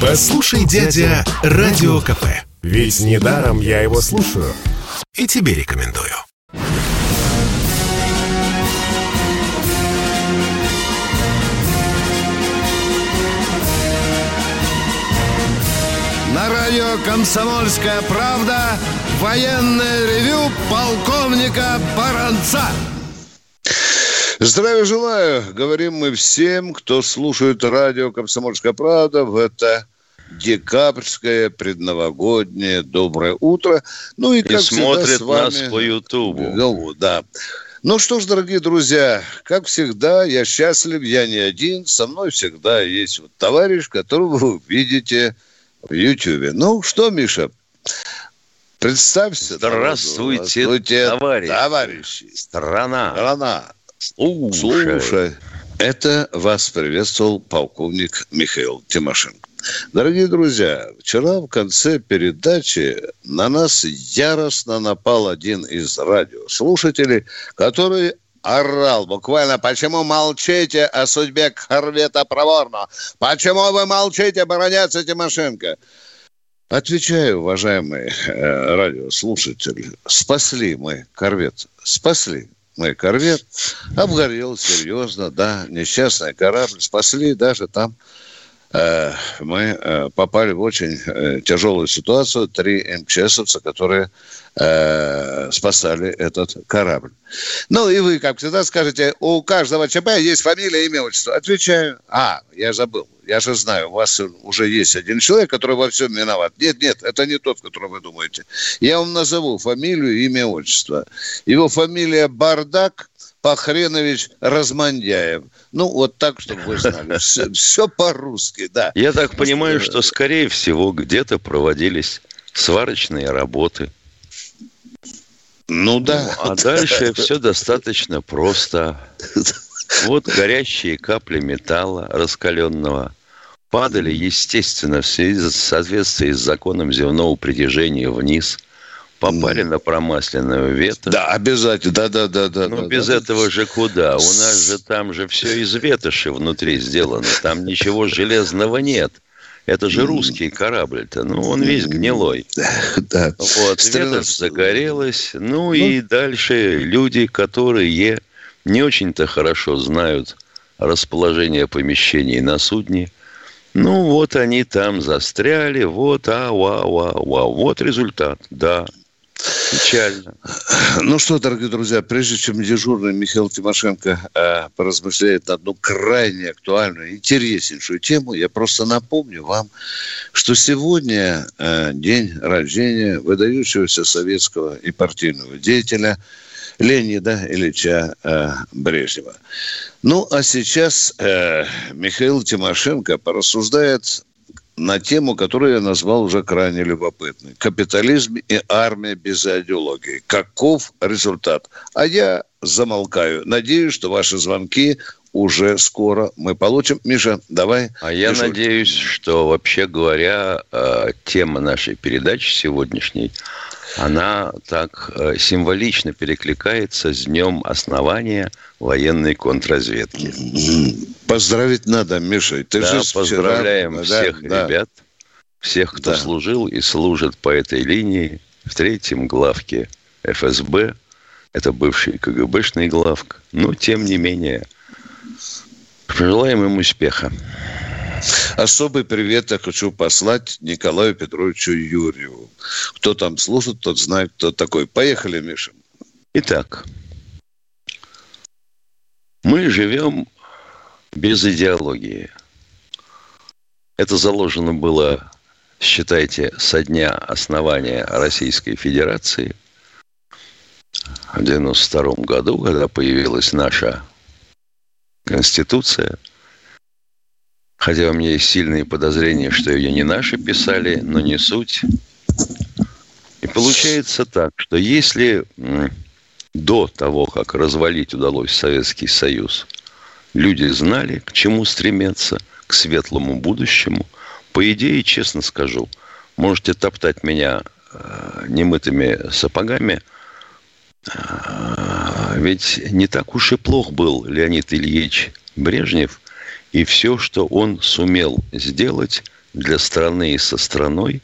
Послушай, дядя, Радио КП. Ведь недаром я его слушаю. И тебе рекомендую. На радио «Комсомольская правда» военное ревю полковника Баранца. Здравия желаю. Говорим мы всем, кто слушает радио «Комсомольская правда» в это декабрьское предновогоднее доброе утро. Ну и, как и смотрит всегда, с вами... нас по Ютубу. Ну, да. Ну что ж, дорогие друзья, как всегда, я счастлив, я не один. Со мной всегда есть вот товарищ, которого вы видите в Ютьюбе. Ну что, Миша, представься. Здравствуйте, Здравствуйте товарищи. товарищи. Страна. Страна. Слушай. Слушай, это вас приветствовал полковник Михаил Тимошенко. Дорогие друзья, вчера в конце передачи на нас яростно напал один из радиослушателей, который орал буквально, почему молчите о судьбе корвета Проворно? Почему вы молчите, баронец Тимошенко? Отвечаю, уважаемый э, радиослушатель, спасли мы корвет, спасли мы корвет, обгорел серьезно, да, несчастный корабль, спасли даже там мы э, попали в очень э, тяжелую ситуацию. Три МЧСовца, которые э, спасали этот корабль. Ну, и вы, как всегда, скажете, у каждого ЧП есть фамилия, имя, отчество. Отвечаю. А, я забыл. Я же знаю, у вас уже есть один человек, который во всем виноват. Нет, нет, это не тот, которого вы думаете. Я вам назову фамилию, имя, отчество. Его фамилия Бардак Пахренович Размандяев. Ну, вот так, чтобы вы знали. Все, все по-русски, да. Я так понимаю, что, скорее всего, где-то проводились сварочные работы. Ну да. Ну, а дальше все достаточно просто. Вот горящие капли металла раскаленного падали, естественно, в соответствии с законом земного притяжения вниз – попали на промасленную ветошь. Да, обязательно, да, да, да, да. Ну, да, без да. этого же куда? У нас же там же все из ветоши внутри сделано. Там ничего железного нет. Это же русский корабль-то. Ну, он весь гнилой. Да. Вот, ветошь загорелась. Ну, и дальше люди, которые не очень-то хорошо знают расположение помещений на судне, ну, вот они там застряли, вот, а, вау, вау, вау. Вот результат, да. Печально. Ну что, дорогие друзья, прежде чем дежурный Михаил Тимошенко э, поразмышляет на одну крайне актуальную, интереснейшую тему, я просто напомню вам, что сегодня э, день рождения выдающегося советского и партийного деятеля Леонида Ильича э, Брежнева. Ну, а сейчас э, Михаил Тимошенко порассуждает на тему, которую я назвал уже крайне любопытной. Капитализм и армия без идеологии. Каков результат? А я замолкаю. Надеюсь, что ваши звонки уже скоро мы получим. Миша, давай. А я дежурь. надеюсь, что вообще говоря, э, тема нашей передачи сегодняшней, она так э, символично перекликается с днем основания военной контрразведки. Поздравить надо, Миша. Ты да, же поздравляем вчера... всех да, ребят, всех, кто Да. служил и служит по этой линии в третьем главке ФСБ. Это бывший КГБшный главк. Но, тем не менее, пожелаем им успеха. Особый привет я хочу послать Николаю Петровичу Юрьеву. Кто там служит, тот знает, кто такой. Поехали, Миша. Итак, мы живем без идеологии. Это заложено было, считайте, со дня основания Российской Федерации в 1992 году, когда появилась наша Конституция. Хотя у меня есть сильные подозрения, что ее не наши писали, но не суть. И получается так, что если до того, как развалить удалось Советский Союз, люди знали, к чему стремятся, к светлому будущему. По идее, честно скажу, можете топтать меня э, немытыми сапогами, э, ведь не так уж и плох был Леонид Ильич Брежнев, и все, что он сумел сделать, для страны и со страной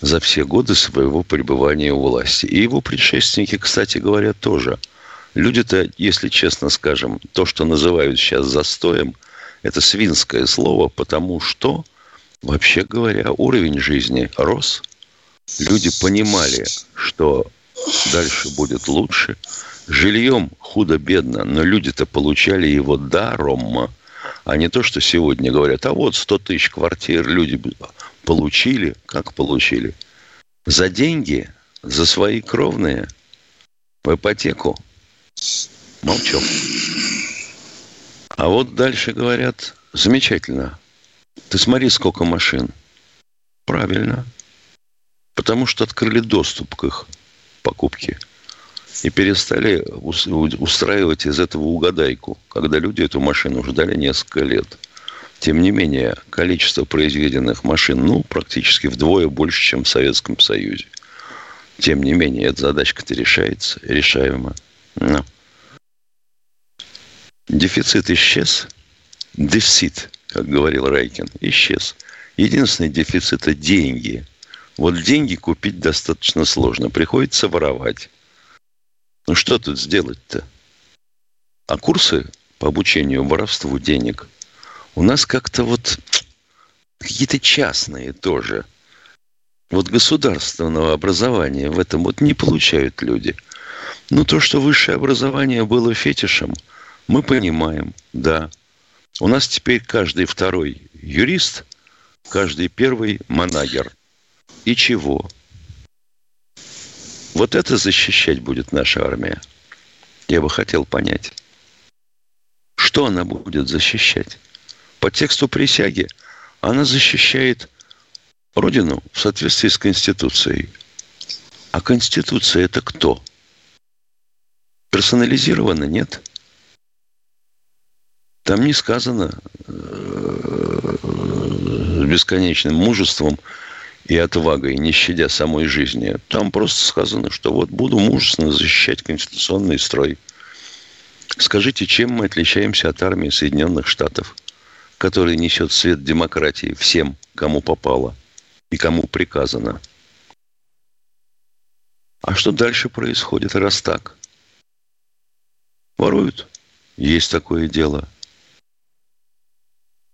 за все годы своего пребывания у власти. И его предшественники, кстати говоря, тоже. Люди-то, если честно скажем, то, что называют сейчас застоем, это свинское слово, потому что, вообще говоря, уровень жизни рос. Люди понимали, что дальше будет лучше. Жильем худо-бедно, но люди-то получали его даром, а не то, что сегодня говорят, а вот 100 тысяч квартир люди получили. Как получили? За деньги, за свои кровные, в ипотеку. Молчу. А вот дальше говорят, замечательно. Ты смотри, сколько машин. Правильно. Потому что открыли доступ к их покупке. И перестали устраивать из этого угадайку, когда люди эту машину ждали несколько лет. Тем не менее, количество произведенных машин, ну, практически вдвое больше, чем в Советском Союзе. Тем не менее, эта задачка-то решается, решаема. Но. Дефицит исчез. Дефицит, как говорил Райкин, исчез. Единственный дефицит – это деньги. Вот деньги купить достаточно сложно. Приходится воровать. Ну, что тут сделать-то? А курсы по обучению воровству денег – у нас как-то вот какие-то частные тоже. Вот государственного образования в этом вот не получают люди. Но то, что высшее образование было фетишем, мы понимаем, да. У нас теперь каждый второй юрист, каждый первый манагер. И чего? Вот это защищать будет наша армия. Я бы хотел понять. Что она будет защищать? по тексту присяги она защищает Родину в соответствии с Конституцией. А Конституция это кто? Персонализировано, нет? Там не сказано э, с бесконечным мужеством и отвагой, не щадя самой жизни. Там просто сказано, что вот буду мужественно защищать конституционный строй. Скажите, чем мы отличаемся от армии Соединенных Штатов – который несет свет демократии всем, кому попало и кому приказано. А что дальше происходит, раз так? Воруют. Есть такое дело.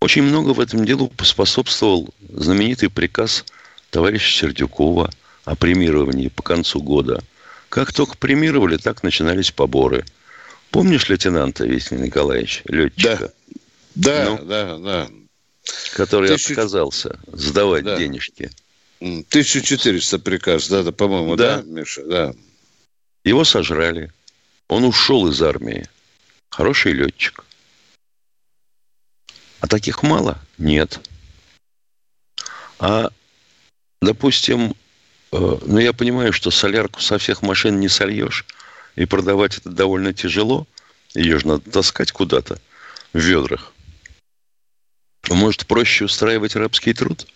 Очень много в этом делу поспособствовал знаменитый приказ товарища Сердюкова о премировании по концу года. Как только премировали, так начинались поборы. Помнишь лейтенанта Витя Николаевич, летчика? Да. Да, ну, да, да. Который Тысячу... отказался сдавать да. денежки. 1400 приказ, да, да, по-моему, да. да, Миша, да. Его сожрали. Он ушел из армии. Хороший летчик. А таких мало? Нет. А, допустим, э, ну, я понимаю, что солярку со всех машин не сольешь, и продавать это довольно тяжело. Ее же надо таскать куда-то в ведрах. Может, проще устраивать рабский труд?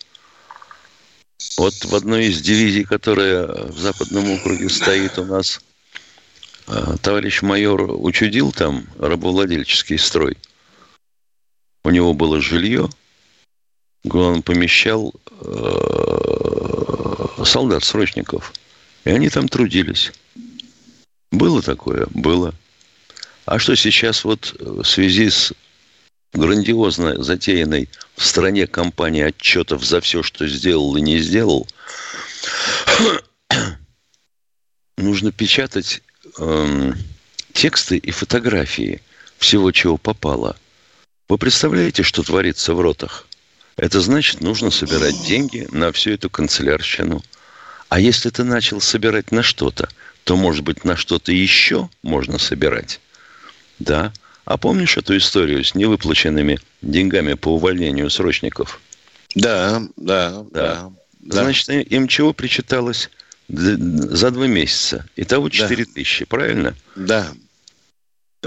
Вот в одной из дивизий, которая в Западном округе стоит у нас, а, товарищ майор учудил там рабовладельческий строй. У него было жилье, он помещал э, солдат-срочников. И они там трудились. Было такое? Было. А что сейчас вот в связи с грандиозно затеянной в стране кампании отчетов за все, что сделал и не сделал, нужно печатать эм, тексты и фотографии всего, чего попало. Вы представляете, что творится в ротах? Это значит, нужно собирать деньги на всю эту канцелярщину. А если ты начал собирать на что-то, то, может быть, на что-то еще можно собирать. Да. А помнишь эту историю с невыплаченными деньгами по увольнению срочников? Да, да, да. да. Значит, им чего причиталось за два месяца? Итого 4 да. тысячи, правильно? Да.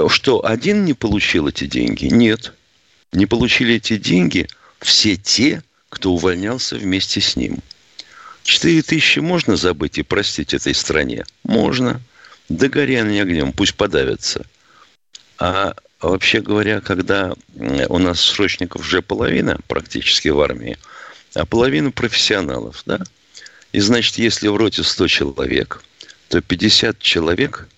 Что, один не получил эти деньги? Нет. Не получили эти деньги все те, кто увольнялся вместе с ним. Четыре тысячи можно забыть и простить этой стране? Можно. Да гори они огнем, пусть подавятся. А вообще говоря, когда у нас срочников уже половина практически в армии, а половину профессионалов, да? И значит, если в роте 100 человек, то 50 человек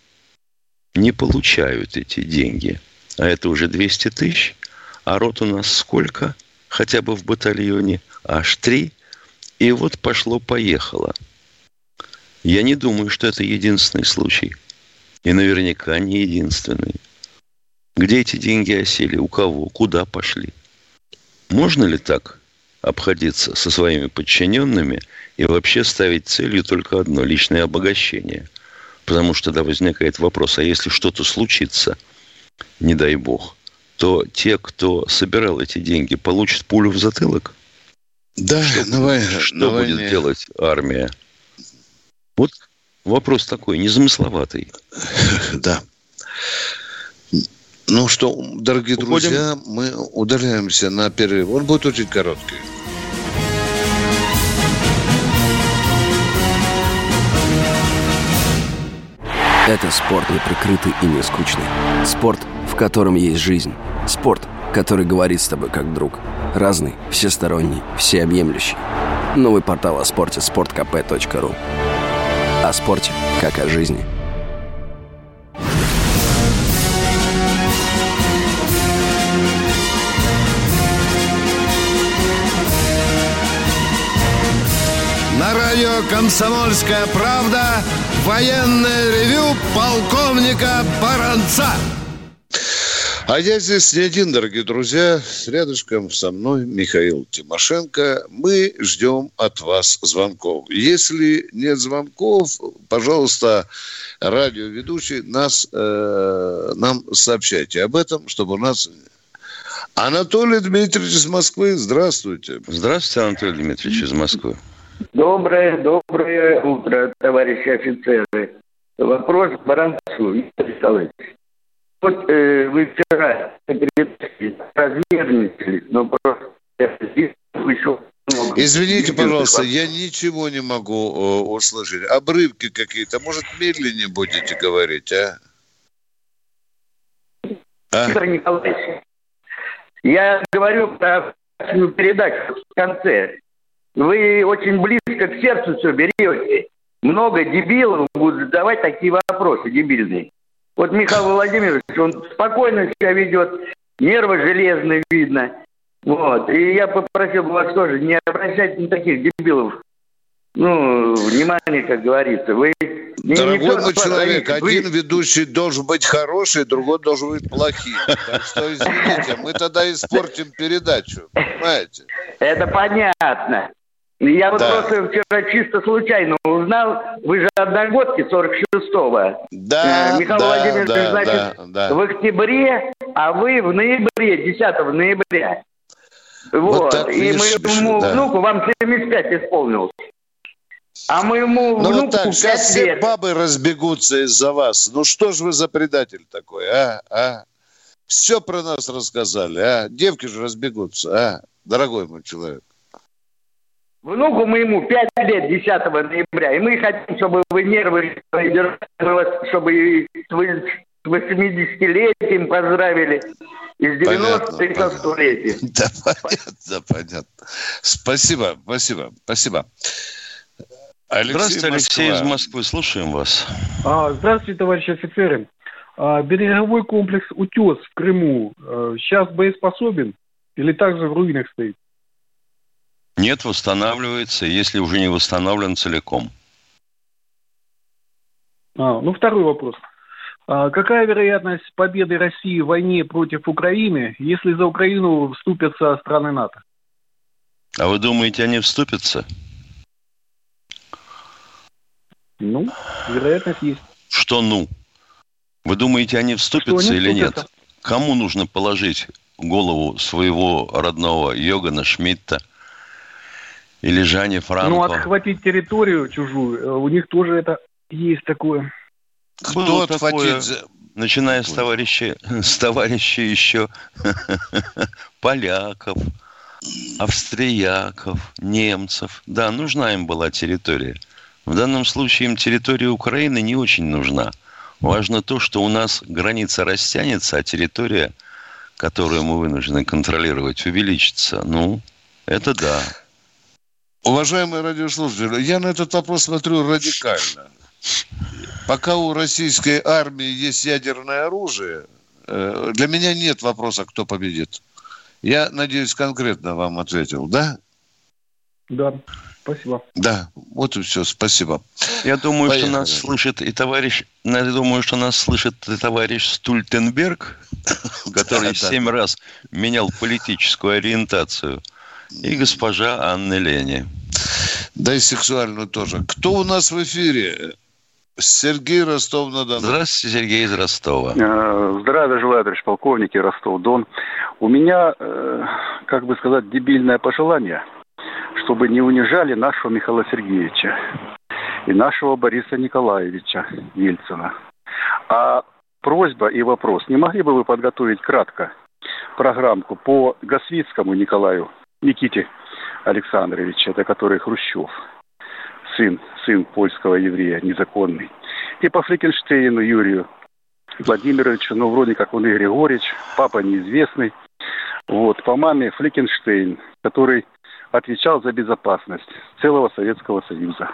не получают эти деньги. А это уже 200 тысяч. А рот у нас сколько? Хотя бы в батальоне. Аж три. И вот пошло-поехало. Я не думаю, что это единственный случай. И наверняка не единственный. Где эти деньги осели? У кого? Куда пошли? Можно ли так обходиться со своими подчиненными и вообще ставить целью только одно – личное обогащение? Потому что тогда возникает вопрос, а если что-то случится, не дай бог, то те, кто собирал эти деньги, получат пулю в затылок? Да, что, на, что на будет войне. делать армия? Вот вопрос такой, незамысловатый. Да. Ну что, дорогие Уходим? друзья, мы удаляемся на перерыв. Он будет очень короткий. Это спорт не прикрытый и не скучный. Спорт, в котором есть жизнь. Спорт, который говорит с тобой как друг. Разный, всесторонний, всеобъемлющий. Новый портал о спорте – sportkp.ru О спорте, как о жизни. На радио «Комсомольская правда» военное ревю полковника Баранца. А я здесь не один, дорогие друзья. Рядышком со мной Михаил Тимошенко. Мы ждем от вас звонков. Если нет звонков, пожалуйста, радиоведущий нас, э, нам сообщайте об этом, чтобы у нас... Анатолий Дмитриевич из Москвы, здравствуйте. Здравствуйте, Анатолий Дмитриевич из Москвы. Доброе, доброе утро, товарищи офицеры. Вопрос к Баранцу, Виктор Николаевич. Вот э, вы вчера развернетесь, но просто много. Извините, пожалуйста, я ничего не могу э, услышать. Обрывки какие-то. Может, медленнее будете говорить, а? А? Виктор Николаевич, я говорю про передачу в конце. Вы очень близко к сердцу все берете. Много дебилов будут задавать такие вопросы дебильные. Вот Михаил Владимирович, он спокойно себя ведет, нервы железные видно. Вот. И я попросил бы вас тоже не обращать на таких дебилов ну, внимание, как говорится. Вы не- Дорогой мой человек. Вы- один ведущий должен быть хороший, другой должен быть плохим. Так что, извините, мы тогда испортим передачу, понимаете? Это понятно. Я вот Да. просто вчера чисто случайно узнал, вы же одногодки 46-го. Да, Э, Михаил да, Владимирович, да, значит, да, да. в октябре, а вы в ноябре, 10 ноября. Вот. так И видишь, моему да. внуку, вам 75 исполнилось. А моему Ну внуку вот так, 5 сейчас все лет. бабы разбегутся из-за вас. Ну что ж вы за предатель такой, а? а? Все про нас рассказали, а? Девки же разбегутся, а? Дорогой мой человек. Внуку моему 5 лет 10 ноября. И мы хотим, чтобы вы нервы держали, чтобы с вы- с 80-летием поздравили. И с 90 и со понятно. 100-летием. Да, понятно, понятно. Спасибо, спасибо, спасибо. Алексей Здравствуйте, Алексей из Москва. Москвы. Слушаем вас. А, Здравствуйте, товарищи офицеры. А, Береговой комплекс «Утес» в Крыму э, сейчас боеспособен или также в руинах стоит? Нет, восстанавливается, если уже не восстановлен целиком. А, ну, второй вопрос. А, какая вероятность победы России в войне против Украины, если за Украину вступятся страны НАТО? А вы думаете, они вступятся? Ну, вероятность есть. Что ну? Вы думаете, они вступятся они или нет? вступятся. Кому нужно положить голову своего родного Йогана Шмидта или Жани Франко? Ну, отхватить территорию чужую, э, у них тоже это есть такое. Кто Было такое. отхватит? за- Начиная с товарищей, с товарищей еще поляков, австрияков, немцев. Да, нужна им была территория. В данном случае им территория Украины не очень нужна. Важно то, что у нас граница растянется, а территория, которую мы вынуждены контролировать, увеличится. Ну, это да. Уважаемые радиослушатели, я на этот вопрос смотрю радикально. Пока у российской армии есть ядерное оружие, э, для меня нет вопроса, кто победит. Я надеюсь, конкретно вам ответил, да? Да, спасибо. Да, вот и все, спасибо. Я думаю, Поехали. что нас слышит и товарищ, я думаю, что нас слышит и товарищ Стультенберг, который семь раз менял политическую ориентацию, и госпожа Анна Лени. Да и сексуальную тоже. Кто у нас в эфире? Сергей Ростов-на-Дону. Здравствуйте, Сергей из Ростова. Э, Здравия желаю, товарищ полковник и Ростов-Дон. У меня, э, как бы сказать, дебильное пожелание, чтобы не унижали нашего Михаила Сергеевича и нашего Бориса Николаевича Ельцина. А просьба и вопрос, не могли бы вы подготовить кратко программку по Гасвицкому Николаю Никите Александровича, это который Хрущев, сын, сын польского еврея, незаконный, и по Фрикенштейну Юрию Владимировичу, ну, вроде как он и Григорьевич, папа неизвестный. Вот, по маме Фликенштейн, который отвечал за безопасность целого Советского Союза.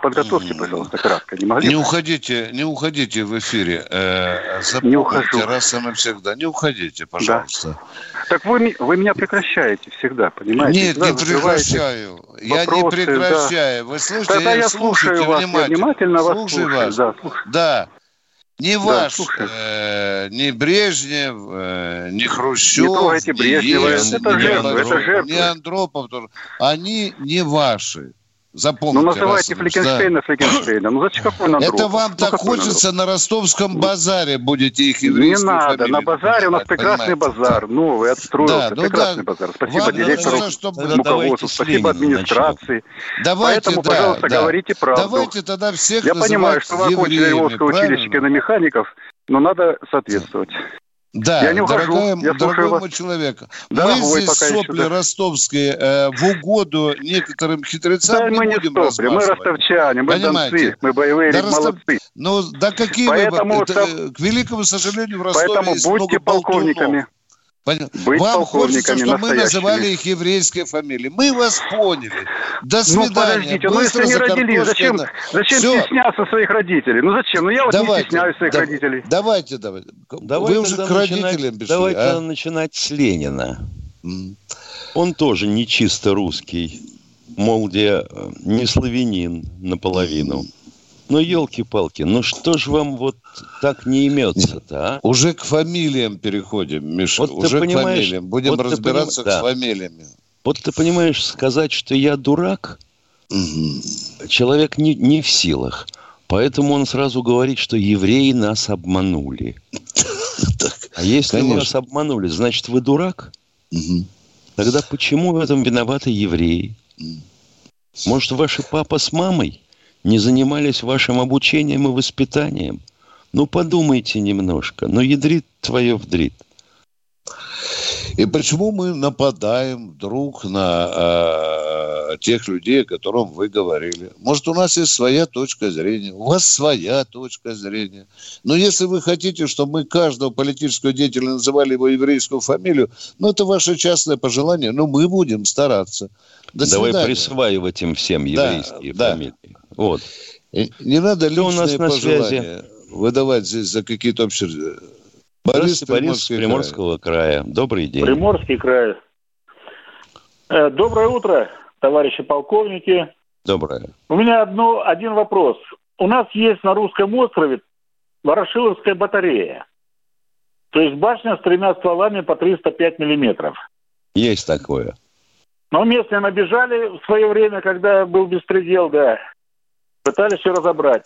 Подготовьте, пожалуйста, кратко. Не могли Не уходите, не уходите в эфире. Э, Не ухожу. раз и навсегда. Не уходите, пожалуйста. Так вы, вы меня прекращаете всегда, понимаете? Нет, Всегда не прекращаю. Я не вопросы, прекращаю. Вы слушайте, Тогда я слушаю вас, я внимательно. внимательно вас Слушаю слушаю. вас. Да, слушаю. Да. Не Да, ваш, э, ни Брежнев, э, ни Хрущев, Не трогайте ни Брежнева, Ельцин, это ни жертвы, это Андропов, жертвы. ни Андропов тоже. Они не ваши. Запомните. Ну, раз называйте навсегда. Фликенштейна Фликенштейна. Ну, зачем какой Андропов? Это вам Ну, так хочется на ростовском базаре будете их Не надо, фамилии на базаре у нас прекрасный понимаете? базар, новый, отстроился, Да, ну прекрасный да. базар. Спасибо Вам директору, чтобы- давайте руководству, спасибо администрации. Давайте, Поэтому, да, пожалуйста, да. говорите правду. Давайте тогда всех Я понимаю, что вы окончили Львовское училище киномехаников, но надо соответствовать. Да, Я не ухожу, дорогая, я дорогой вас. мой человек, Дорогой мы здесь пока еще, сопли да. ростовские э, в угоду некоторым хитрецам Да, не мы не будем стопли, мы ростовчане, мы Понимаете? донцы, мы боевые Да Ростов- молодцы. Ну, да какие Поэтому вы... это, э, К великому сожалению, в Ростове Поэтому есть будьте много полковниками. болтунов. Быть Вам хочется, чтобы мы называли их еврейской фамилией. Мы вас поняли. До Ну, свидания. подождите, ну Быстро если за не родились, зачем, зачем Всё. стесняться своих родителей? Ну зачем? Ну я вот не Давайте, стесняюсь своих да- родителей. Давайте, давайте. Давайте Вы уже к начинать- родителям пришли, Давайте а? начинать с Ленина. Он тоже не чисто русский. Мол, где э, не славянин наполовину. Ну, елки-палки, ну что ж вам вот так не имется-то, а? Уже к фамилиям переходим, Миша. Вот уже к фамилиям. Будем вот разбираться поним- да. с фамилиями. Вот ты понимаешь, сказать, что я дурак, человек не, не в силах. Поэтому он сразу говорит, что евреи нас обманули. А если вас обманули, значит, вы дурак? Тогда почему в этом виноваты евреи? Может, ваши папа с мамой не занимались вашим обучением и воспитанием? Ну, подумайте немножко. Ну, ядрит твое вдрит. И почему мы нападаем вдруг на э, тех людей, о которых вы говорили? Может, у нас есть своя точка зрения, у вас своя точка зрения. Но если вы хотите, чтобы мы каждого политического деятеля называли его еврейскую фамилию, ну, это ваше частное пожелание, но мы будем стараться. До Давай свидания. присваивать им всем Да, еврейские да. фамилии. Вот. И Не надо Кто у нас личные на связи? пожелания выдавать здесь за какие-то общие... Борис, Борис Приморский. Приморского края. Добрый день. Приморский край. Э, Доброе утро, товарищи полковники. Доброе. У меня одно, один вопрос. У нас есть на русском острове Ворошиловская батарея. То есть башня с тремя стволами по 305 миллиметров. Есть такое. Но местные набежали в свое время, когда был беспредел, да. Пытались все разобрать.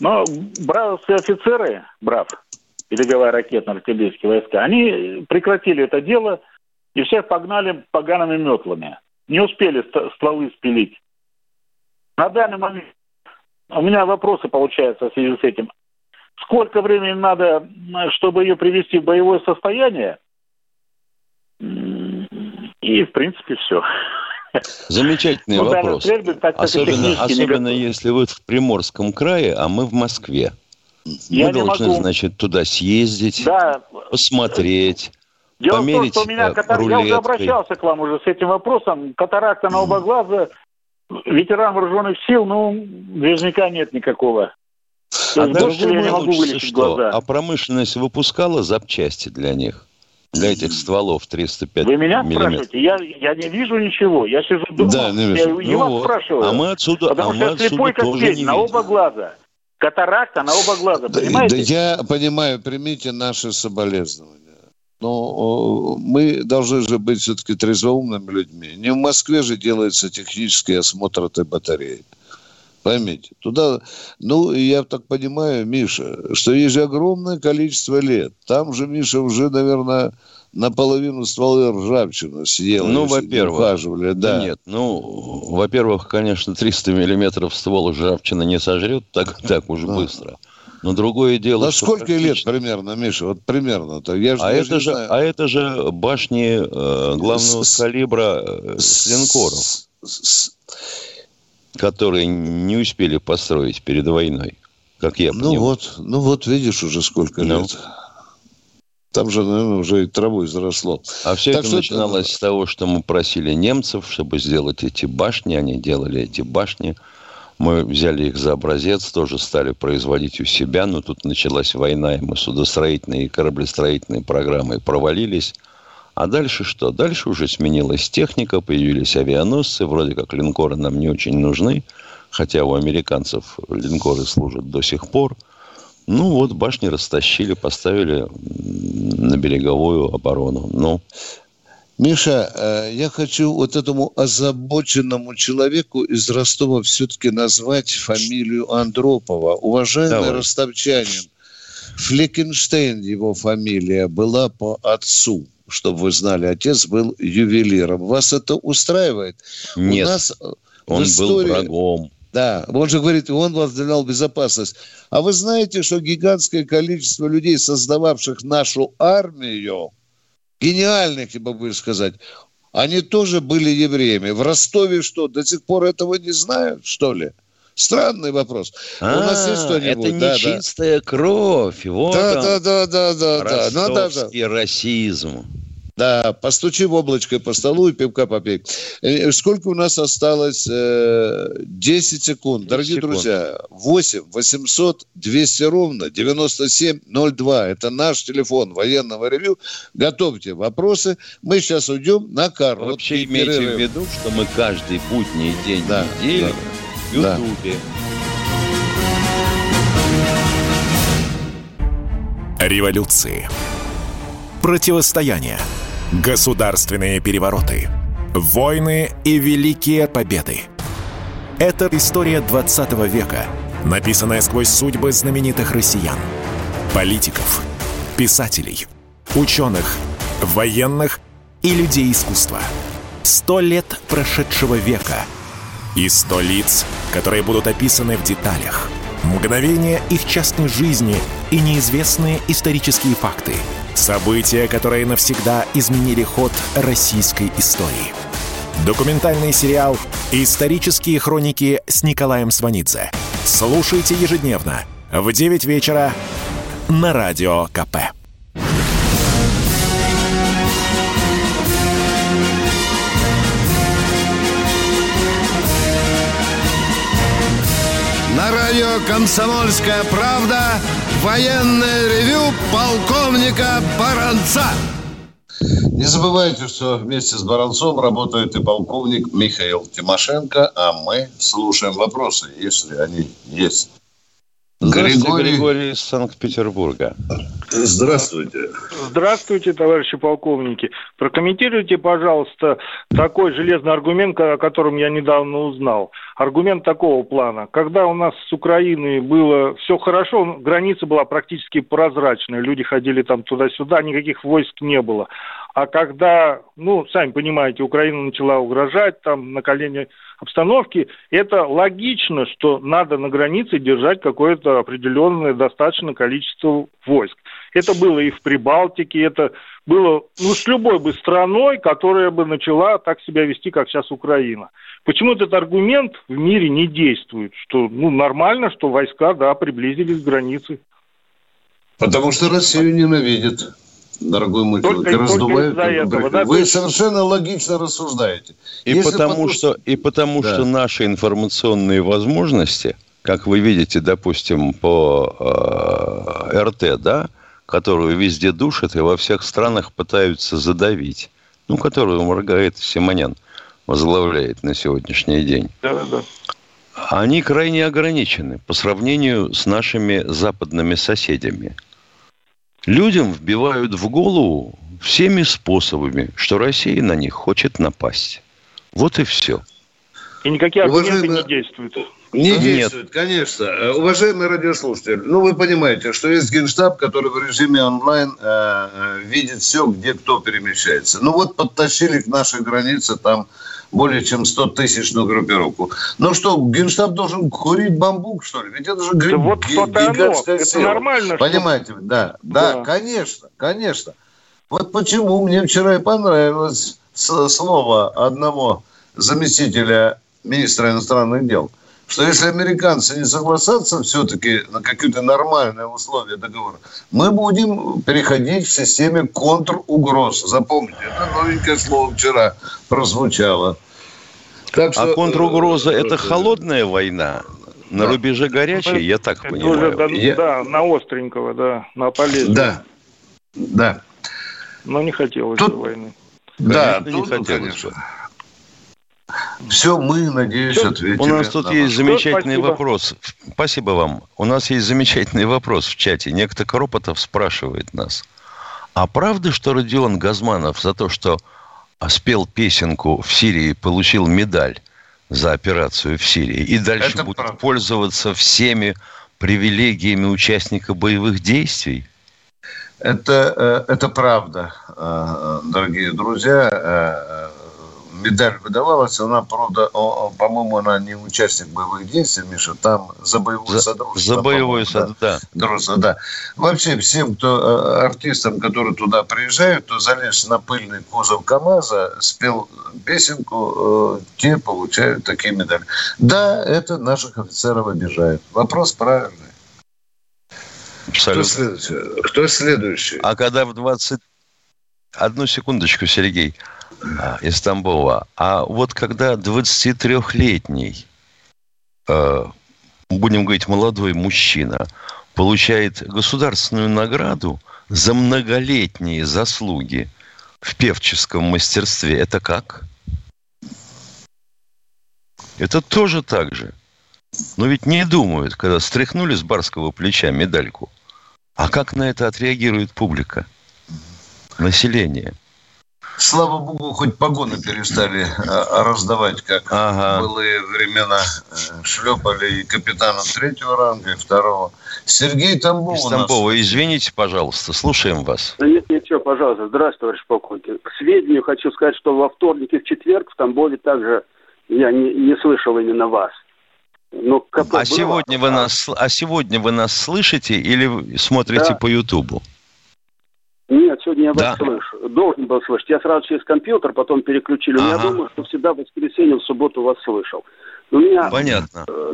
Но бравовские офицеры, брав, береговая ракетно-артиллерийские войска, они прекратили это дело и всех погнали погаными метлами. Не успели ст- стволы спилить. На данный момент у меня вопросы получаются в связи с этим. Сколько времени надо, чтобы ее привести в боевое состояние? И, в принципе, все. Замечательный Ну, вопрос. так Особенно, особенно если вы в Приморском крае, а мы в Москве. Я мы должны, могу. значит, туда съездить, Да, посмотреть. Дело в том, померить, что у меня э, катар... я уже обращался к вам уже с этим вопросом. Катаракта на оба глаза, ветеран вооруженных сил, ну, наверняка нет никакого. А дальше я не могу что? глаза. А промышленность выпускала запчасти для них? Для этих стволов 305 Вы меня миллиметров. спрашиваете? Я, я не вижу ничего. Я сижу дома, да, не я ну вас вот. спрашиваю. А мы отсюда, потому а что мы слепой как пень, на оба глаза. Катаракта на оба глаза, понимаете? Да, я понимаю, примите наши соболезнования. Но мы должны же быть все-таки трезвоумными людьми. Не в Москве же делается технический осмотр этой батареи. Поймите, туда, ну, я так понимаю, Миша, что есть же огромное количество лет. Там же, Миша, уже, наверное, наполовину стволы ржавчины съел. Ну, во-первых. Ухаживали, да. Нет, ну, во-первых, конечно, 300 миллиметров ствол ржавчины не сожрет так, так уж да. быстро. Но другое дело... А сколько практически... лет примерно, Миша? Вот примерно-то. Я же а, это же, знаю. а это же башни э, главного с, калибра э, с линкоров. С, которые не успели построить перед войной, как я понимаю. Ну вот, ну вот видишь уже сколько ну. лет. Там же, наверное, уже и травой заросло. А все так это начиналось это... с того, что мы просили немцев, чтобы сделать эти башни. Они делали эти башни. Мы взяли их за образец, тоже стали производить у себя. Но тут началась война, и мы судостроительные и кораблестроительные программы провалились. А дальше что? Дальше уже сменилась техника, появились авианосцы, вроде как линкоры нам не очень нужны, хотя у американцев линкоры служат до сих пор. Ну вот, башни растащили, поставили на береговую оборону. Ну, Миша, э, я хочу вот этому озабоченному человеку из Ростова все-таки назвать фамилию Андропова. Уважаемый Давай. ростовчанин, Флекенштейн его фамилия была по отцу чтобы вы знали, отец был ювелиром. Вас это устраивает? Нет, У нас он истории... был врагом. Да, он же говорит, он возглавлял безопасность. А вы знаете, что гигантское количество людей, создававших нашу армию, гениальных, я бы сказать, они тоже были евреями. В Ростове что, до сих пор этого не знают, что ли? Странный вопрос. А, У нас есть что-нибудь? Это не да, да. кровь. Вот да, он. да, да, да, да, да. Ну, даже... расизм. Да, постучи в облачко по столу и пивка попей. Э, сколько у нас осталось? 10 э, секунд. Дорогие секунд. друзья, 8 800 200 ровно 9702. Это наш телефон военного ревю. Готовьте вопросы. Мы сейчас уйдем на короткий Вообще имейте перерыв. в виду, что мы каждый будний день да, недели да в Ютубе. Да. Революции. Противостояние. Государственные перевороты. Войны и великие победы. Это история 20 века, написанная сквозь судьбы знаменитых россиян. Политиков, писателей, ученых, военных и людей искусства. Сто лет прошедшего века – и сто лиц, которые будут описаны в деталях. Мгновения их частной жизни и неизвестные исторические факты. События, которые навсегда изменили ход российской истории. Документальный сериал «Исторические хроники» с Николаем Сванидзе. Слушайте ежедневно в 9 вечера на Радио КП. Радио «Комсомольская правда» военное ревю полковника Баранца. Не забывайте, что вместе с Баранцом работает и полковник Михаил Тимошенко, а мы слушаем вопросы, если они есть. Здравствуйте, Григорий, Григорий из Санкт-Петербурга. Здравствуйте. Здравствуйте, товарищи полковники. Прокомментируйте, пожалуйста, такой железный аргумент, о котором я недавно узнал. Аргумент такого плана. Когда у нас с Украиной было все хорошо, граница была практически прозрачная, люди ходили там туда-сюда, никаких войск не было. А когда, ну, сами понимаете, Украина начала угрожать, там, на колени обстановки, это логично, что надо на границе держать какое-то определенное достаточное количество войск. Это было и в Прибалтике, это было ну, с любой бы страной, которая бы начала так себя вести, как сейчас Украина. Почему этот аргумент в мире не действует? Что ну, нормально, что войска да, приблизились к границе. Потому что Россию ненавидят. Дорогой мой человек, только раздувают. из-за этого, да? Вы совершенно логично рассуждаете. И Если потому, подпуск- что, и потому Да. что наши информационные возможности, как вы видите, допустим, по э, РТ, да, которую везде душат и во всех странах пытаются задавить, ну, которую Маргарита Симонян возглавляет на сегодняшний день, Да, да. они крайне ограничены по сравнению с нашими западными соседями. Людям вбивают в голову всеми способами, что Россия на них хочет напасть. Вот и все. И никакие аргументы Уважаемые- не действуют. Не Нет. действует, конечно. Э, Уважаемый радиослушатель, ну вы понимаете, что есть генштаб, который в режиме онлайн э, э, видит все, где кто перемещается. Ну вот подтащили к нашей границе там более чем 100 тысячную группировку. Ну что, генштаб должен курить бамбук, что ли? Ведь это же Да вот ги- то-то оно. гигантская Это сила. нормально, что- Понимаете, да, да, Да. конечно, конечно. Вот почему мне вчера и понравилось слово одного заместителя министра иностранных дел, что если американцы не согласятся все-таки на какие-то нормальные условия договора, мы будем переходить в системе контругроз. Запомните, это новенькое слово вчера прозвучало. Так А что, контругроза э, это холодная война на Да. рубеже горячей, я так Это уже, да, понимаю. Я- да, на остренького, да, на полезно. Да, да. Но не хотелось Тут- бы войны. Да, Конечно, не тут, хотелось конечно. Все мы, надеюсь, Всё, ответили. У нас тут на есть замечательный спасибо. вопрос. Спасибо вам. У нас есть замечательный вопрос в чате. Некто Коропотов спрашивает нас. А правда, что Родион Газманов за то, что спел песенку в Сирии, получил медаль за операцию в Сирии и дальше Это будет правда. пользоваться всеми привилегиями участника боевых действий? Это, э, это правда, э, дорогие друзья. Медаль выдавалась, она, правда, по-моему, она не участник боевых действий, Миша, там за боевое За, содружество. за боевой по-моему, да. сад, да. Вообще всем, кто э, артистам, которые туда приезжают, то залез на пыльный кузов КАМАЗа, спел песенку, э, те получают такие медали. Да, это наших офицеров обижает. Вопрос правильный. Кто Абсолютно. следующий? Кто следующий? А когда в 20... Одну секундочку, Сергей, из Тамбова. А вот когда 23-летний, э, будем говорить, молодой мужчина получает государственную награду за многолетние заслуги в певческом мастерстве, это как? Это тоже так же. Но ведь не думают, когда стряхнули с барского плеча медальку. А как на это отреагирует публика? Население. Слава богу, хоть погоны перестали э, раздавать, как Ага. былые времена. Э, Шлепали и капитана третьего ранга, и второго. Сергей Тамбов Из у нас. Тамбова, извините, пожалуйста, слушаем вас. Да нет, ничего, пожалуйста. Здравствуйте, товарищ полковник. К сведению хочу сказать, что во вторник и в четверг в Тамбове также я не, не слышал именно вас. Но как А сегодня, вы нас, а сегодня вы нас слышите или смотрите Да. по Ютубу? Нет, сегодня я вас Да. слышу. Должен был слышать. Я сразу через компьютер, потом переключили. Ага. я думаю, что всегда в воскресенье, в субботу вас слышал. У меня Понятно. э,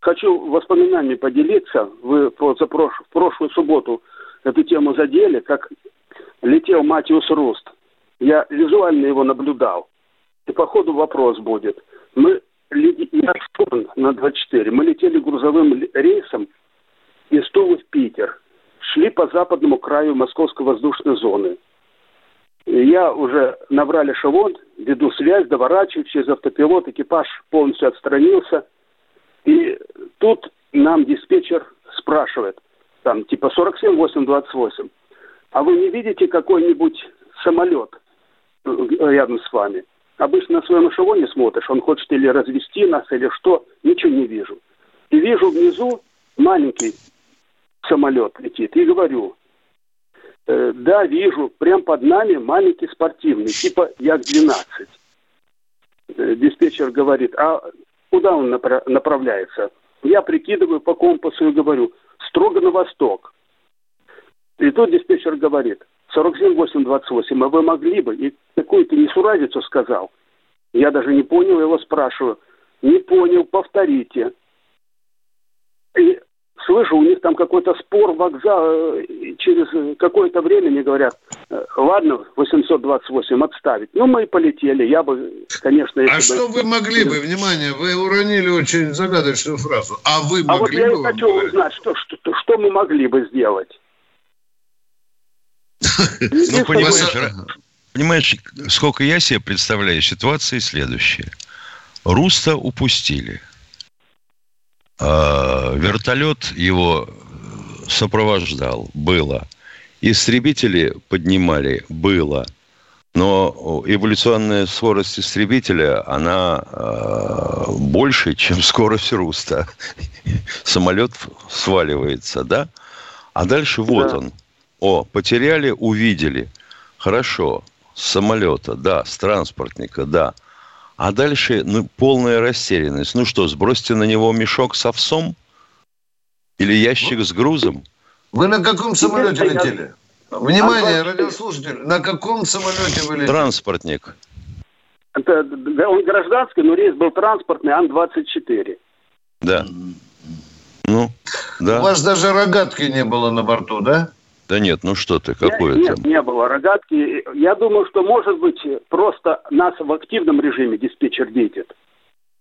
хочу воспоминаниями поделиться. Вы за прош- в прошлую субботу эту тему задели, как летел Матиус Руст. Я визуально его наблюдал. И по ходу вопрос будет. Мы я на 24. Мы летели грузовым рейсом из Тулы в Питер. Шли по западному краю московской воздушной зоны. Я уже набрали эшелон, веду связь, доворачиваю через автопилот, экипаж полностью отстранился. И тут нам диспетчер спрашивает, там типа 47-828, а вы не видите какой-нибудь самолет рядом с вами? Обычно на своем эшелоне смотришь, он хочет или развести нас, или что, ничего не вижу. И вижу внизу маленький самолет летит, и говорю, «Э, да, вижу, прям под нами маленький спортивный, типа Як-12. Э, Диспетчер говорит, а куда он напра- направляется? Я прикидываю по компасу и говорю, строго на восток. И тут диспетчер говорит, 47828, а вы могли бы? И какую-то несуразицу сказал. Я даже не понял, его спрашиваю. Не понял, повторите. И слышу, у них там какой-то спор, вокзал, э, через какое-то время мне говорят, э, ладно, 828 отставить. Ну, мы и полетели, я бы, конечно... А что бы... вы могли бы, внимание, вы уронили очень загадочную фразу, а вы а могли вот бы... я и хочу узнать, что, что, что мы могли бы сделать. Ну, понимаешь, понимаешь, сколько я себе представляю, ситуация следующая. Руста упустили. А, вертолет его сопровождал, было. Истребители поднимали, было. Но эволюционная скорость истребителя, она э, больше, чем скорость руста. Самолет сваливается, да? А дальше вот да. он. О, потеряли, увидели. Хорошо, с самолета, да, с транспортника, да. А дальше ну, полная растерянность. Ну что, сбросьте на него мешок с овсом? Или ящик с грузом? Вы на каком самолете летели? Внимание, радиослушатель, на каком самолете вы летели? Транспортник. Это, он гражданский, но рейс был транспортный, Ан-24. Да. Ну, да. У вас даже рогатки не было на борту, да? Да нет, ну что ты, какое нет, там? не было рогатки. Я думаю, что, может быть, просто нас в активном режиме диспетчер видит.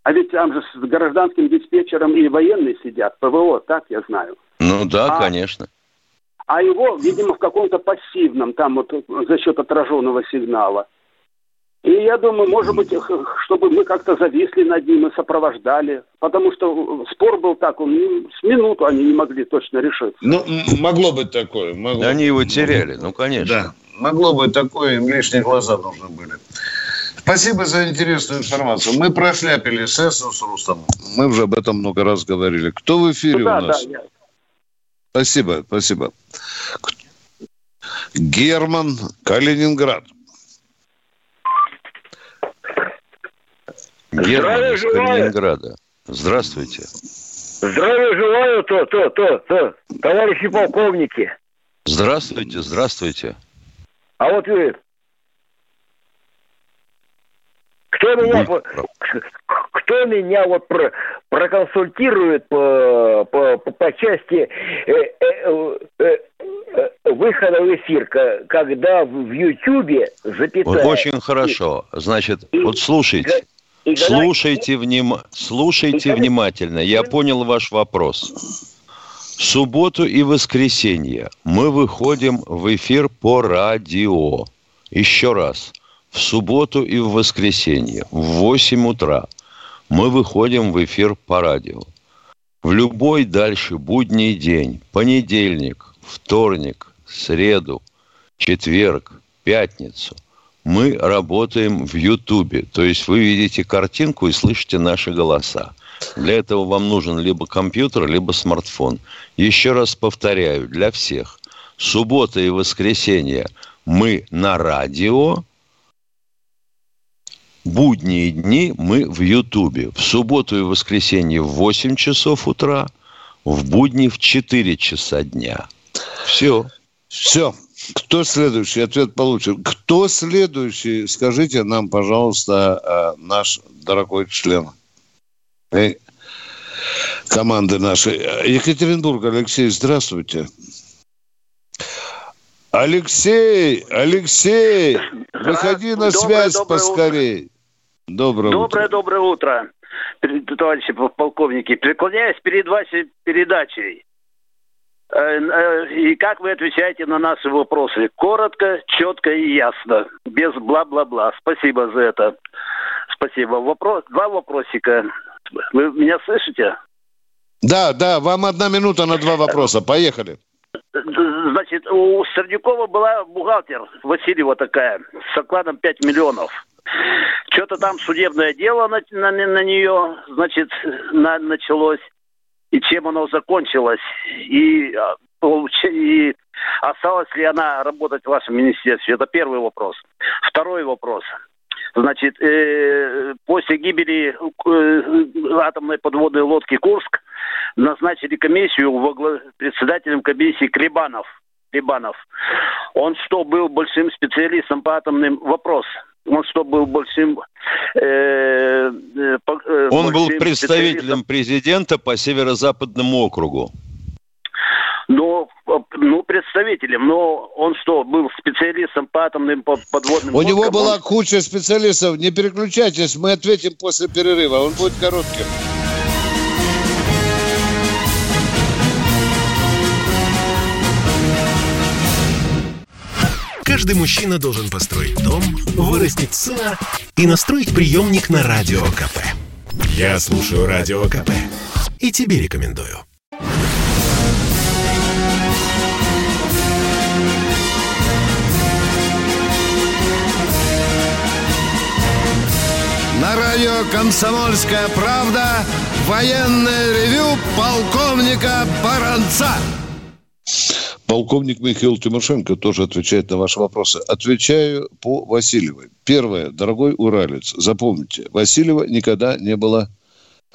А ведь там же с гражданским диспетчером и военные сидят, ПВО, так я знаю. Ну да, а, конечно. А его, видимо, в каком-то пассивном, там вот за счет отраженного сигнала. И я думаю, может быть, чтобы мы как-то зависли над ним и сопровождали. Потому что спор был так, он с минуту они не могли точно решить. Ну, могло быть такое. Могло. Они его теряли, ну, конечно. Да, могло быть такое, им лишние глаза нужны были. Спасибо за интересную информацию. Мы прошляпили с Эссом, с Рустом. Мы уже об этом много раз говорили. Кто в эфире ну, да, у нас? Да, я... Спасибо, спасибо. Герман, Калининград. Герман из Калининграда. Здравствуйте. Здравия желаю, то, то, то, то, товарищи полковники. Здравствуйте, здравствуйте. А вот вы, кто меня, Будь... кто меня вот про, проконсультирует по, по, по, части э, э, э, э выхода в эфир, когда в Ютьюбе запятая... Очень хорошо. Значит, и, вот слушайте. И слушайте, вним... слушайте и внимательно. Я понял ваш вопрос. В субботу и воскресенье мы выходим в эфир по радио. Еще раз. В субботу и в воскресенье в 8 утра мы выходим в эфир по радио. В любой дальше будний день, понедельник, вторник, среду, четверг, пятницу – мы работаем в Ютубе. То есть вы видите картинку и слышите наши голоса. Для этого вам нужен либо компьютер, либо смартфон. Еще раз повторяю, для всех. Суббота и воскресенье мы на радио, будние дни мы в Ютубе. В субботу и воскресенье в 8 часов утра, в будни в 4 часа дня. Все. Все. Кто следующий? Ответ получим. Кто следующий? Скажите нам, пожалуйста, э, наш дорогой член команды нашей. Екатеринбург, Алексей, здравствуйте. Алексей, Алексей, выходи на связь доброе поскорей. Доброе, доброе, утро. доброе утро, товарищи полковники. Преклоняюсь перед вашей передачей. Э, э, и как вы отвечаете на наши вопросы? Коротко, четко и ясно, без бла-бла-бла. Спасибо за это. Спасибо. Вопрос, два вопросика. Вы меня слышите? Да, да, вам одна минута на два вопроса. Поехали. Значит, у Сердюкова была бухгалтер Васильева такая, с окладом 5 миллионов. Что-то там судебное дело на, на, на нее, значит, на, началось и чем оно закончилось, и, а, и осталась ли она работать в вашем министерстве. Это первый вопрос. Второй вопрос. Значит, э, после гибели э, атомной подводной лодки «Курск» назначили комиссию во глав... председателем комиссии Клебанов. Клебанов. Он что, был большим специалистом по атомным вопросам? Он что был большим... Э, э, э Он был представителем президента по северо-западному округу. Ну, ну, представителем. Но он что, был специалистом по атомным подводным У лодкам? него была он... куча специалистов. Не переключайтесь, мы ответим после перерыва. Он будет коротким. Каждый мужчина должен построить дом, вырастить сына и настроить приемник на Радио КП. Я слушаю Радио КП и тебе рекомендую. На радио «Комсомольская правда» военное ревю полковника Баранца. Полковник Михаил Тимошенко тоже отвечает на ваши вопросы. Отвечаю по Васильевой. Первое, дорогой уралец, запомните, Васильева никогда не была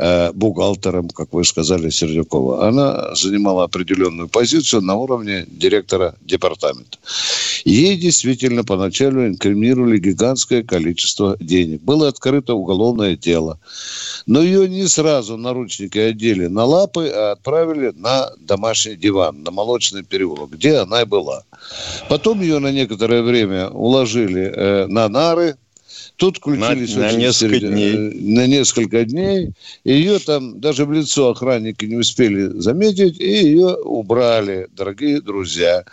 Э, бухгалтером, как вы сказали, Сердюкова. Она занимала определенную позицию на уровне директора департамента. Ей действительно поначалу инкриминировали гигантское количество денег. Было открыто уголовное дело. Но ее не сразу наручники одели на лапы, а отправили на домашний диван, на молочный переулок, где она и была. Потом ее на некоторое время уложили э, на нары, Тут включились на, на несколько серьез... дней. На несколько дней. Ее там даже в лицо охранники не успели заметить, и ее убрали, дорогие друзья.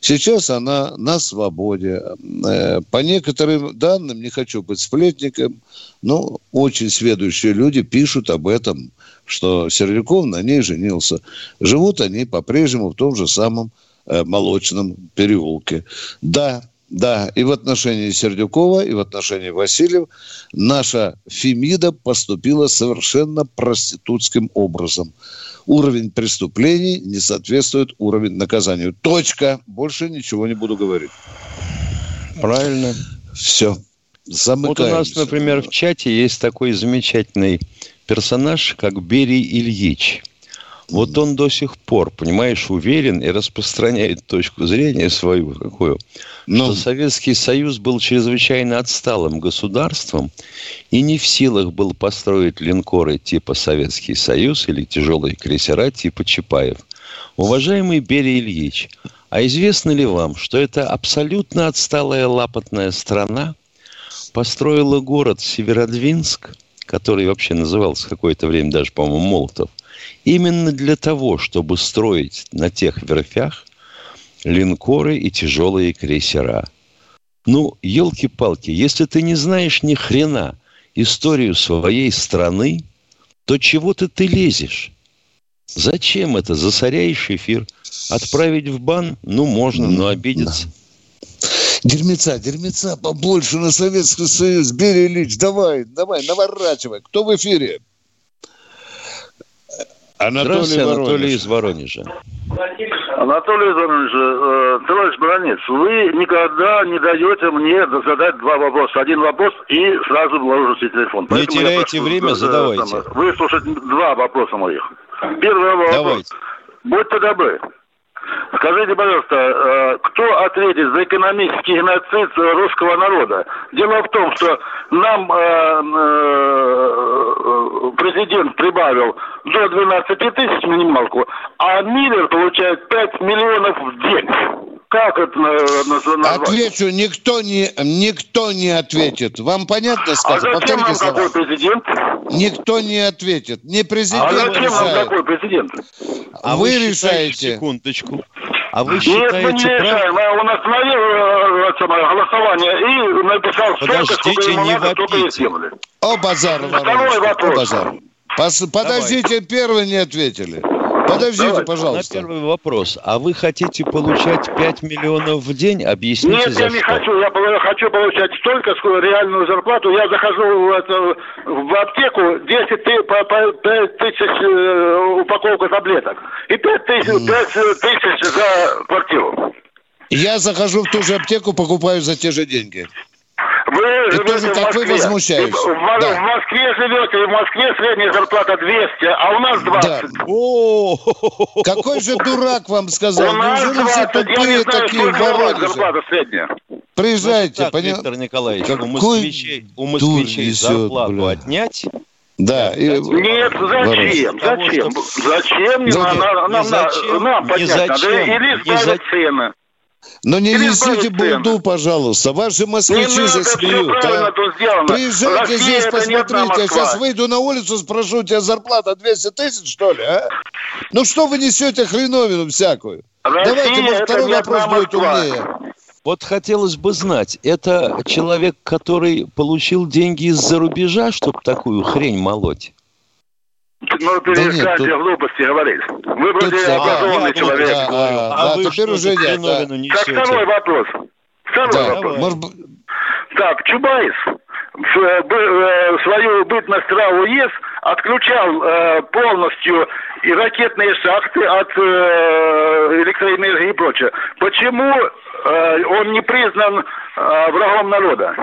Сейчас она на свободе. Э, по некоторым данным, не хочу быть сплетником, но очень сведущие люди пишут об этом, что Сердюков на ней женился. Живут они по-прежнему в том же самом э, молочном переулке. Да, да, и в отношении Сердюкова, и в отношении Васильев наша Фемида поступила совершенно проститутским образом. Уровень преступлений не соответствует уровню наказанию. Точка. Больше ничего не буду говорить. Правильно. Все. Вот у нас, например, в чате есть такой замечательный персонаж, как Берий Ильич – вот он до сих пор, понимаешь, уверен и распространяет точку зрения свою, какую, Но... что Советский Союз был чрезвычайно отсталым государством и не в силах был построить линкоры типа Советский Союз или тяжелые крейсера типа Чапаев. Уважаемый Берия Ильич, а известно ли вам, что эта абсолютно отсталая лапотная страна построила город Северодвинск, который вообще назывался какое-то время даже, по-моему, Молотов – Именно для того, чтобы строить на тех верфях линкоры и тяжелые крейсера. Ну, елки-палки, если ты не знаешь ни хрена историю своей страны, то чего ты лезешь? Зачем это? Засоряешь эфир. Отправить в бан? Ну, можно, но обидеться. Дерьмеца, дерьмеца побольше на Советский Союз. Бери, Ильич, давай, давай, наворачивай. Кто в эфире? Анатолий, Здравствуйте, Воронеж. Анатолий из Воронежа. Анатолий из Воронежа. Э, товарищ Бронец, вы никогда не даете мне задать два вопроса. Один вопрос и сразу вложите телефон. Не Поэтому теряйте прошу, время, задавайте. Выслушать два вопроса моих. Первый вопрос. Давайте. Будьте добры. Скажите, пожалуйста, э, кто ответит за экономический геноцид русского народа? Дело в том, что нам э, э, президент прибавил до 12 тысяч минималку, а Миллер получает 5 миллионов в день. Как это назвать? Отвечу, никто не, никто не ответит. Вам понятно а сказано? А зачем нам такой президент? Никто не ответит. Не президент А зачем решает. нам такой президент? А вы, вы решаете. Секундочку. А вы считаете... Нет, мы не решаем. Он остановил э, голосование и написал Подождите, столько, сколько ему не надо, столько и сделали. О, базар, Второй вопрос. О, базар. Пос, подождите, первый не ответили. Подождите, Давай. пожалуйста. На первый вопрос. А вы хотите получать 5 миллионов в день? Объясните, Нет, за я что. не хочу. Я хочу получать столько, сколько реальную зарплату. Я захожу в, это, в аптеку, 10 ты, по, по, 5 тысяч э, упаковка таблеток. И 5 тысяч, 5 тысяч за квартиру. Я захожу в ту же аптеку, покупаю за те же деньги. Вы живете тоже, в Москве. Вы возмущаетесь. В, да. в Москве живете, и в Москве средняя зарплата 200, а у нас 20. Да. О, какой же дурак вам сказал? У нас Неужели 20, все тупые я не знаю, такие в зарплата средняя. Приезжайте, понятно? Виктор Николаевич, Какой у москвичей, у москвичей зарплату бля. отнять, Да. И... Нет, зачем? Зачем? Зачем? Не нам, нам, нам, нам поднять зачем, надо? Или сбавить цены. Но не Или несите булду, пожалуйста. Ваши москвичи не засмеют. А? Приезжайте Россия здесь, посмотрите. Я сейчас выйду на улицу, спрошу, у тебя зарплата 200 тысяч, что ли, а? Ну что вы несете хреновину всякую? Россия Давайте, может, второй вопрос будет умнее. Вот хотелось бы знать, это человек, который получил деньги из-за рубежа, чтобы такую хрень молоть? Ну, перестаньте да глупости говорить. Вы вроде тут, образованный а, человек. Да, а, а, да, вы теперь уже нет. Да. Так, второй вопрос. Второй да, вопрос. Может... Так, Чубайс в, э, э, свою бытность РАО ЕС отключал э, полностью и ракетные шахты от э, электроэнергии и прочее. Почему э, он не признан э, врагом народа?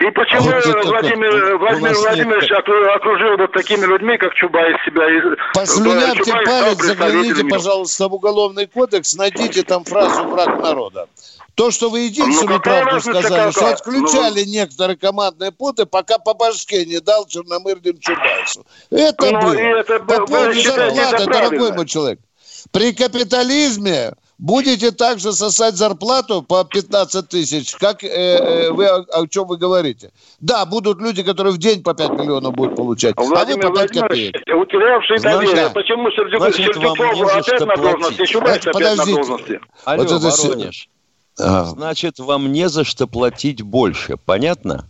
И почему а вот Владимир, это, Владимир Владимирович нет... окружил вот такими людьми, как Чубайс себя? Послюнявьте Чубайс палец, загляните, пожалуйста, в уголовный кодекс, найдите там фразу «враг народа». То, что вы единственную ну, правду сказали, что отключали ну, некоторые командные пункты, пока по башке не дал Черномырдин Чубайсу. Это ну, было. Это, по поводу зарплаты, дорогой мой человек. При капитализме будете также сосать зарплату по 15 тысяч, как э, э, вы о, о чем вы говорите. Да, будут люди, которые в день по 5 миллионов будут получать, Владимир а вы по 5 копеек. Утерявший доверие. Почему Сердюков, Сердюков опять на должности, Чубайс опять на должности? Алло, вот это Воронеж. Ага. Значит, вам не за что платить больше. Понятно?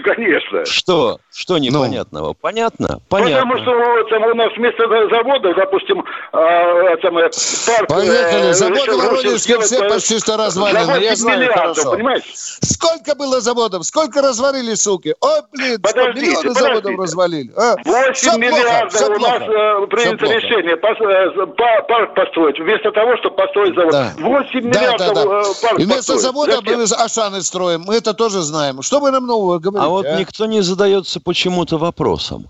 Конечно. Что? Что ну. непонятного? Ну, Понятно? Понятно. Потому что там у нас вместо завода, допустим, э, там, парк... Поехали. Э, Заводы Воронежские все почти что развалены. Я знаю хорошо. Понимаете? Сколько было заводов? Сколько развалили, суки? Ой, блин, подождите, миллионы подождите. заводов развалили. А? 8 все миллиардов плохо, у нас э, принято решение э, парк построить, вместо того, чтобы построить завод. Да. 8 миллиардов да, да, да. парк И вместо построить. завода Зачем? мы Ашаны строим. Мы это тоже знаем. Что вы нам нового говорите? А вот никто не задается почему-то вопросом.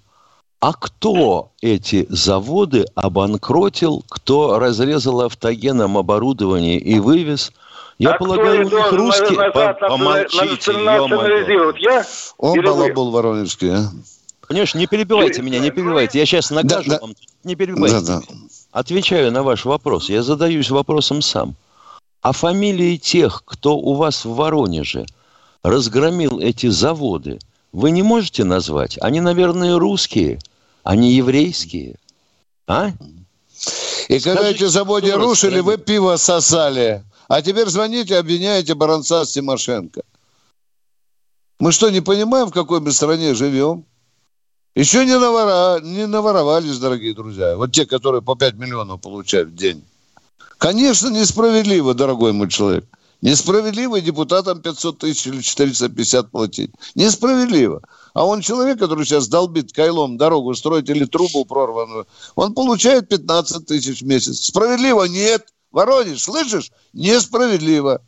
А кто эти заводы обанкротил, кто разрезал автогеном оборудование и вывез? Я а полагаю, у них русские... Помолчите, Я? Он балабол воронежский, а? Понимаешь, не перебивайте меня, не перебивайте. Я сейчас нагажу да, да. вам. Не перебивайте. Да, да. Отвечаю на ваш вопрос. Я задаюсь вопросом сам. А фамилии тех, кто у вас в Воронеже разгромил эти заводы – вы не можете назвать? Они, наверное, русские, они еврейские. А? И Скажите, когда эти заводы рушили, вы пиво сосали. А теперь звоните, обвиняете Баранца с Тимошенко. Мы что, не понимаем, в какой мы стране живем? Еще не, навора... не наворовались, дорогие друзья. Вот те, которые по 5 миллионов получают в день. Конечно, несправедливо, дорогой мой человек. Несправедливо депутатам 500 тысяч или 450 платить. Несправедливо. А он человек, который сейчас долбит кайлом дорогу строить или трубу прорванную, он получает 15 тысяч в месяц. Справедливо? Нет. Воронеж, слышишь? Несправедливо.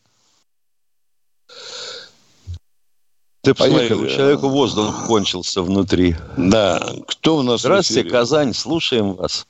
Ты посмотри, у человека воздух кончился внутри. Да. Кто у нас? Здравствуйте, Казань, слушаем вас.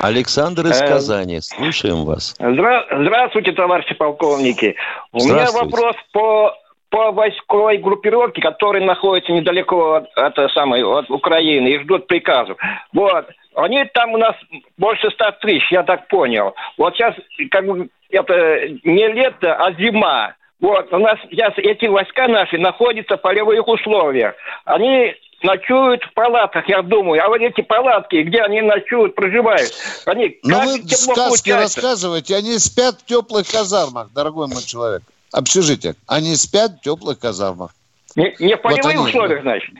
Александр из э, Казани, слушаем вас. Здравствуйте, товарищи полковники. У меня вопрос по по войсковой группировке, которые находятся недалеко от, от, самой, от Украины и ждут приказов. Вот. Они там у нас больше ста тысяч, я так понял. Вот сейчас как бы это не лето, а зима. Вот, у нас сейчас эти войска наши находятся в полевых условиях. Они ночуют в палатках, я думаю. А вот эти палатки, где они ночуют, проживают, они Ну вы сказки рассказываете, они спят в теплых казармах, дорогой мой человек. Общежитие. Они спят в теплых казармах. Не, не в полевых вот они, условиях, значит?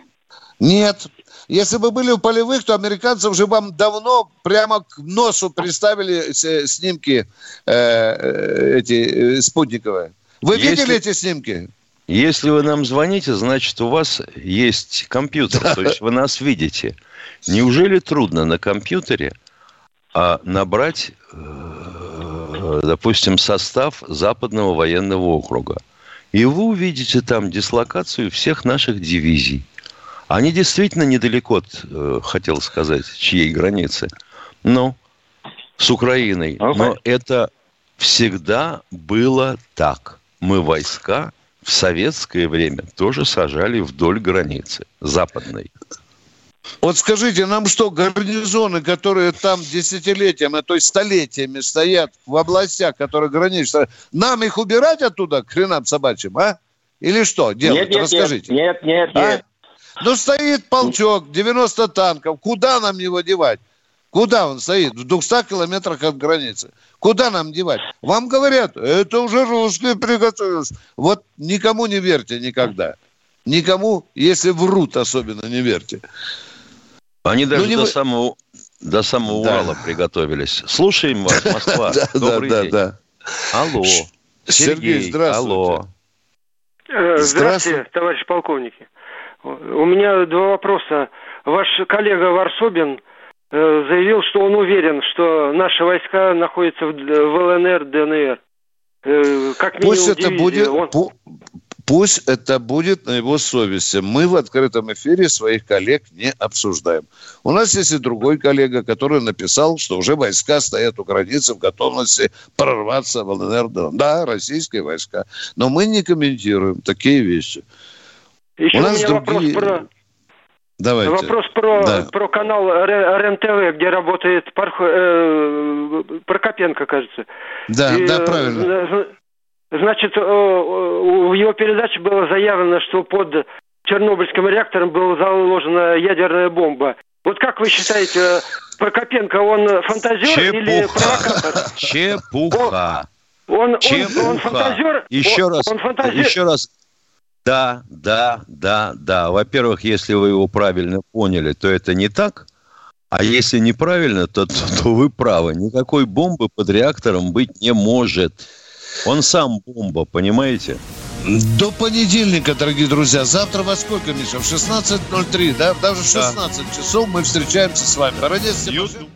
Нет. Если бы были в полевых, то американцы уже вам давно прямо к носу приставили снимки э, э, эти э, спутниковые. Вы Если... видели эти снимки? Если вы нам звоните, значит, у вас есть компьютер, то есть вы нас видите. Неужели трудно на компьютере а, набрать, э, допустим, состав Западного военного округа? И вы увидите там дислокацию всех наших дивизий. Они действительно недалеко, э, хотел сказать, чьей границы. Но с Украиной. Но это всегда было так. Мы войска в советское время тоже сажали вдоль границы западной. Вот скажите, нам что, гарнизоны, которые там десятилетиями, а то есть столетиями стоят в областях, которые граничат, нам их убирать оттуда к хренам собачьим, а? Или что делать? Нет, нет, Расскажите. Нет, нет, а? нет. Ну, стоит полчок, 90 танков. Куда нам его девать? Куда он стоит? В 200 километрах от границы. Куда нам девать? Вам говорят, это уже русские приготовились. Вот никому не верьте никогда. Никому, если врут особенно, не верьте. Они даже ну, не до, вы... самого, до самого да. Урала приготовились. Слушаем вас, Москва. Добрый день. Да, Алло. Сергей, здравствуйте. Алло. Э, здравствуйте, товарищ полковники. У меня два вопроса. Ваш коллега Варсобин заявил, что он уверен, что наши войска находятся в ЛНР, ДНР. Э, как минимум Пусть это будет, он... Пусть это будет на его совести. Мы в открытом эфире своих коллег не обсуждаем. У нас есть и другой коллега, который написал, что уже войска стоят у границы в готовности прорваться в ЛНР. Да, российские войска. Но мы не комментируем такие вещи. Еще у, нас у меня другие... вопрос про... Давайте. Вопрос про, да. про канал РЕН-ТВ, где работает Парх... э, Прокопенко, кажется. Да, И, да, правильно. Значит, в его передаче было заявлено, что под Чернобыльским реактором была заложена ядерная бомба. Вот как вы считаете, Прокопенко, он фантазер Чепуха. или провокатор? Чепуха. Он, Чепуха. он, он фантазер? Еще он, раз, он фантазер? еще раз. Да, да, да, да. Во-первых, если вы его правильно поняли, то это не так. А если неправильно, то, то, то вы правы. Никакой бомбы под реактором быть не может. Он сам бомба, понимаете? До понедельника, дорогие друзья. Завтра во сколько, Миша? В 16.03, да? Даже в 16 да. часов мы встречаемся с вами. Родец